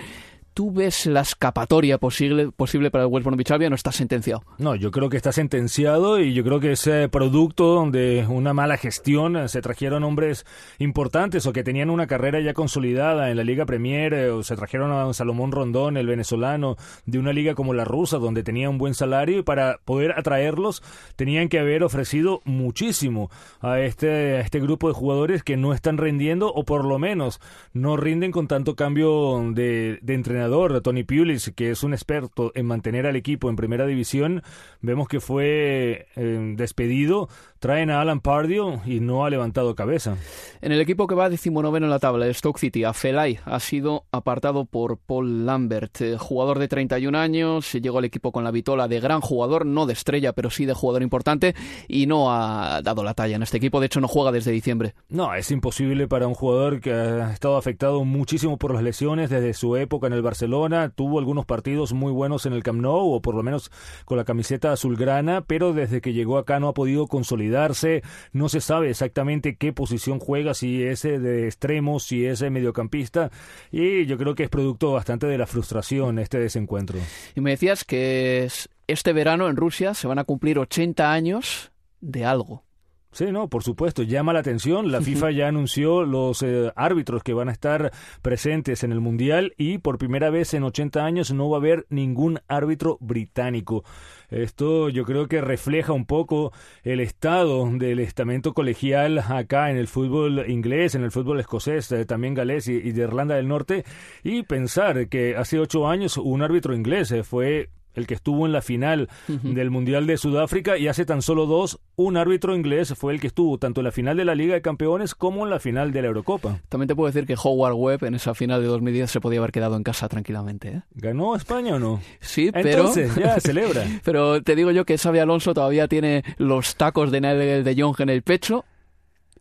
¿Tú ves la escapatoria posible, posible para el West Bromwich Albion o está sentenciado? No, yo creo que está sentenciado y yo creo que es eh, producto de una mala gestión. Se trajeron hombres importantes o que tenían una carrera ya consolidada en la Liga Premier eh, o se trajeron a Salomón Rondón, el venezolano, de una liga como la rusa donde tenía un buen salario y para poder atraerlos tenían que haber ofrecido muchísimo a este, a este grupo de jugadores que no están rindiendo o por lo menos no rinden con tanto cambio de, de entrenador Tony Pulis, que es un experto en mantener al equipo en primera división, vemos que fue eh, despedido. Traen a Alan Pardio y no ha levantado cabeza. En el equipo que va decimonoveno en la tabla, el Stoke City, a Felay ha sido apartado por Paul Lambert, eh, jugador de 31 años, llegó al equipo con la vitola de gran jugador, no de estrella, pero sí de jugador importante, y no ha dado la talla en este equipo, de hecho no juega desde diciembre. No, es imposible para un jugador que ha estado afectado muchísimo por las lesiones desde su época en el Barcelona, tuvo algunos partidos muy buenos en el Camp Nou, o por lo menos con la camiseta azulgrana, pero desde que llegó acá no ha podido consolidarse, no se sabe exactamente qué posición juega, si es de extremo, si es mediocampista, y yo creo que es producto bastante de la frustración este desencuentro. Y me decías que este verano en Rusia se van a cumplir 80 años de algo. Sí, no, por supuesto, llama la atención. La FIFA ya anunció los eh, árbitros que van a estar presentes en el Mundial y por primera vez en 80 años no va a haber ningún árbitro británico. Esto yo creo que refleja un poco el estado del estamento colegial acá en el fútbol inglés, en el fútbol escocés, eh, también galés y, y, de Irlanda del Norte, y pensar que hace ocho años un árbitro inglés eh, fue el que estuvo en la final del Mundial de Sudáfrica y hace tan solo dos, un árbitro inglés fue el que estuvo tanto en la final de la Liga de Campeones como en la final de la Eurocopa. También te puedo decir que Howard Webb en esa final de 2010 se podía haber quedado en casa tranquilamente. ¿eh? ¿Ganó España o no? Sí, pero... Ya, celebra. pero te digo yo que Xavi Alonso todavía tiene los tacos de Nigel de Jong en el pecho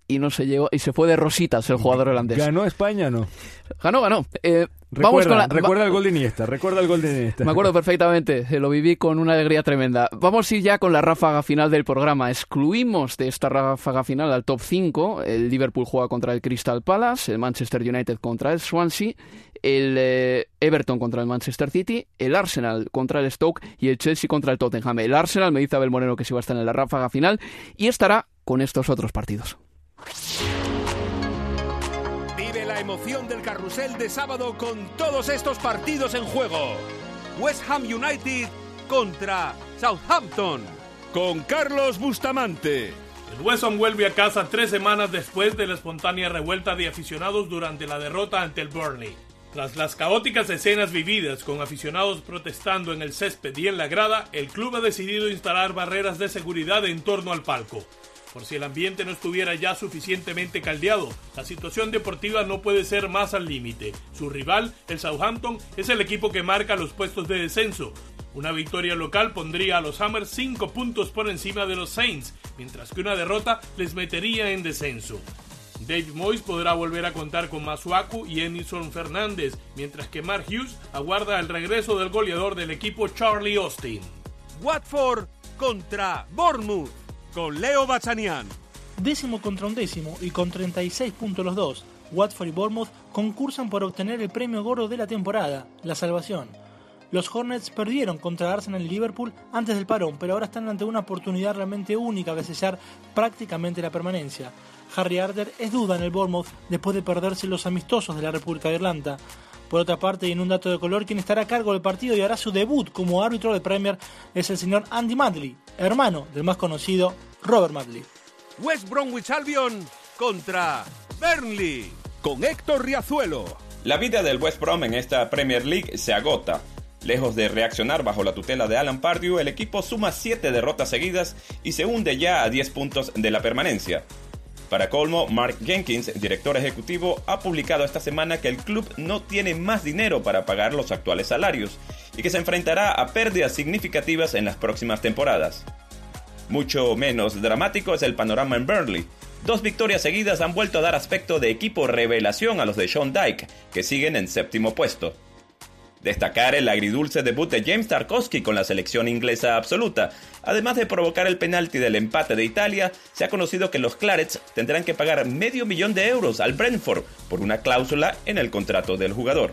y no se llevó y se fue de rositas el jugador holandés. ¿Ganó España o no? Ganó, ganó. Eh, recuerda, vamos con la, recuerda el gol de Iniesta, recuerda el gol de Iniesta. Me acuerdo perfectamente, lo viví con una alegría tremenda. Vamos a ir ya con la ráfaga final del programa. Excluimos de esta ráfaga final al top 5. El Liverpool juega contra el Crystal Palace, el Manchester United contra el Swansea, el eh, Everton contra el Manchester City, el Arsenal contra el Stoke y el Chelsea contra el Tottenham. El Arsenal me dice Abel Moreno que sí va a estar en la ráfaga final y estará con estos otros partidos. La emoción del carrusel de sábado con todos estos partidos en juego. West Ham United contra Southampton con Carlos Bustamante. El West Ham vuelve a casa tres semanas después de la espontánea revuelta de aficionados durante la derrota ante el Burnley. Tras las caóticas escenas vividas con aficionados protestando en el césped y en la grada, el club ha decidido instalar barreras de seguridad en torno al palco. Por si el ambiente no estuviera ya suficientemente caldeado, la situación deportiva no puede ser más al límite. Su rival, el Southampton, es el equipo que marca los puestos de descenso. Una victoria local pondría a los Hammers 5 puntos por encima de los Saints, mientras que una derrota les metería en descenso. Dave Moyes podrá volver a contar con Masuaku y Emerson Fernández, mientras que Mark Hughes aguarda el regreso del goleador del equipo Charlie Austin. Watford contra Bournemouth con Leo Bachanian. Décimo contra undécimo y con 36 puntos los dos. Watford y Bournemouth concursan por obtener el premio gordo de la temporada, la salvación. Los Hornets perdieron contra Arsenal y Liverpool antes del parón, pero ahora están ante una oportunidad realmente única de sellar prácticamente la permanencia. Harry Arter es duda en el Bournemouth después de perderse los amistosos de la República de Irlanda. Por otra parte, y en un dato de color, quien estará a cargo del partido y hará su debut como árbitro de Premier es el señor Andy Madley, hermano del más conocido Robert Madley. West Bromwich Albion contra Burnley con Héctor Riazuelo. La vida del West Brom en esta Premier League se agota. Lejos de reaccionar bajo la tutela de Alan Pardew, el equipo suma 7 derrotas seguidas y se hunde ya a 10 puntos de la permanencia. Para colmo, Mark Jenkins, director ejecutivo, ha publicado esta semana que el club no tiene más dinero para pagar los actuales salarios y que se enfrentará a pérdidas significativas en las próximas temporadas. Mucho menos dramático es el panorama en Burnley. Dos victorias seguidas han vuelto a dar aspecto de equipo revelación a los de Sean Dyke, que siguen en séptimo puesto. Destacar el agridulce debut de James Tarkovsky con la selección inglesa absoluta. Además de provocar el penalti del empate de Italia, se ha conocido que los Clarets tendrán que pagar medio millón de euros al Brentford por una cláusula en el contrato del jugador.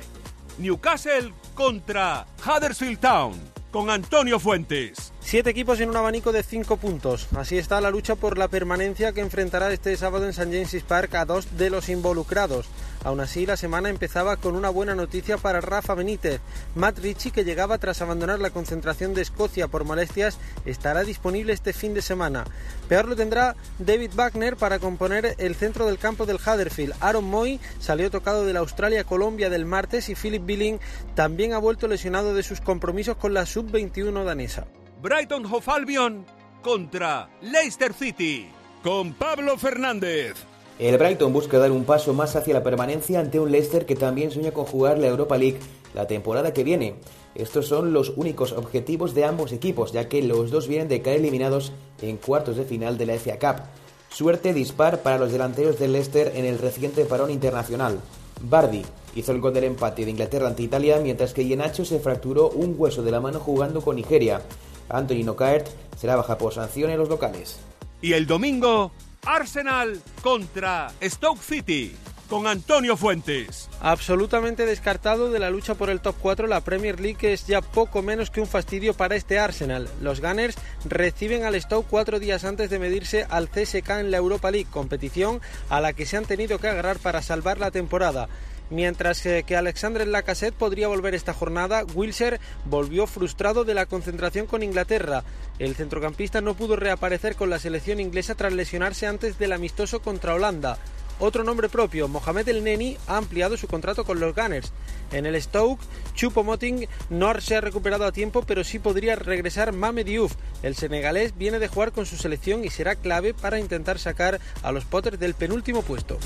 Newcastle contra Huddersfield Town con Antonio Fuentes. Siete equipos en un abanico de cinco puntos. Así está la lucha por la permanencia que enfrentará este sábado en St. James's Park a dos de los involucrados. Aún así, la semana empezaba con una buena noticia para Rafa Benítez. Matt Ritchie, que llegaba tras abandonar la concentración de Escocia por molestias, estará disponible este fin de semana. Peor lo tendrá David Wagner para componer el centro del campo del Huddersfield. Aaron Moy salió tocado de la Australia-Colombia del martes y Philip Billing también ha vuelto lesionado de sus compromisos con la sub-21 danesa. Brighton Hove Albion contra Leicester City con Pablo Fernández. El Brighton busca dar un paso más hacia la permanencia ante un Leicester que también sueña con jugar la Europa League la temporada que viene. Estos son los únicos objetivos de ambos equipos, ya que los dos vienen de caer eliminados en cuartos de final de la FA Cup. Suerte dispar para los delanteros del Leicester en el reciente parón internacional. Bardi hizo el gol del empate de Inglaterra ante Italia, mientras que Ienacho se fracturó un hueso de la mano jugando con Nigeria. Anthony Nocaert será baja por sanción en los locales. Y el domingo, Arsenal contra Stoke City con Antonio Fuentes. Absolutamente descartado de la lucha por el top 4, la Premier League es ya poco menos que un fastidio para este Arsenal. Los Gunners reciben al Stoke cuatro días antes de medirse al CSK en la Europa League, competición a la que se han tenido que agarrar para salvar la temporada. Mientras que Alexandre Lacassette podría volver esta jornada, Wilser volvió frustrado de la concentración con Inglaterra. El centrocampista no pudo reaparecer con la selección inglesa tras lesionarse antes del amistoso contra Holanda. Otro nombre propio, Mohamed El Neni, ha ampliado su contrato con los Gunners. En el Stoke, Chupo Moting no se ha recuperado a tiempo, pero sí podría regresar Mame Diouf. El senegalés viene de jugar con su selección y será clave para intentar sacar a los Potters del penúltimo puesto.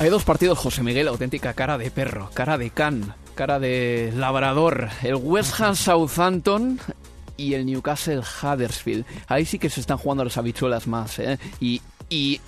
Hay dos partidos, José Miguel, auténtica cara de perro, cara de can, cara de labrador. El West Ham Southampton y el Newcastle Huddersfield. Ahí sí que se están jugando las habichuelas más. ¿eh? Y, y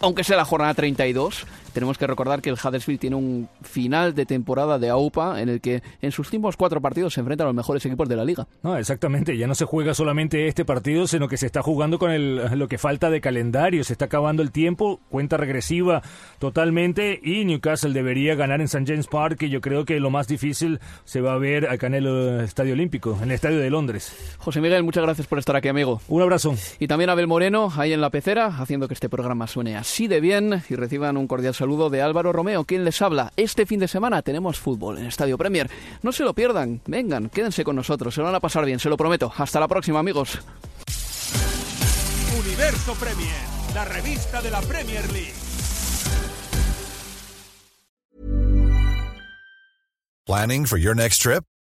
aunque sea la jornada 32, tenemos que recordar que el Huddersfield tiene un final de temporada de AUPA en el que en sus últimos cuatro partidos se enfrenta a los mejores equipos de la liga. No, exactamente. Ya no se juega solamente este partido, sino que se está jugando con el, lo que falta de calendario. Se está acabando el tiempo, cuenta regresiva totalmente y Newcastle debería ganar en St. James Park y yo creo que lo más difícil se va a ver acá en el eh, Estadio Olímpico, en el Estadio de Londres. José Miguel, muchas gracias por estar aquí, amigo. Un abrazo. Y también a Abel Moreno, ahí en la pecera, haciendo que este programa suene así de bien y reciban un cordial saludo de Álvaro Romeo, quien les habla. Este fin de semana tenemos fútbol en Estadio Premier. No se lo pierdan, vengan, quédense con nosotros, se lo van a pasar bien, se lo prometo. Hasta la próxima, amigos. Universo Premier, la revista de la Premier League. Planning for your next trip?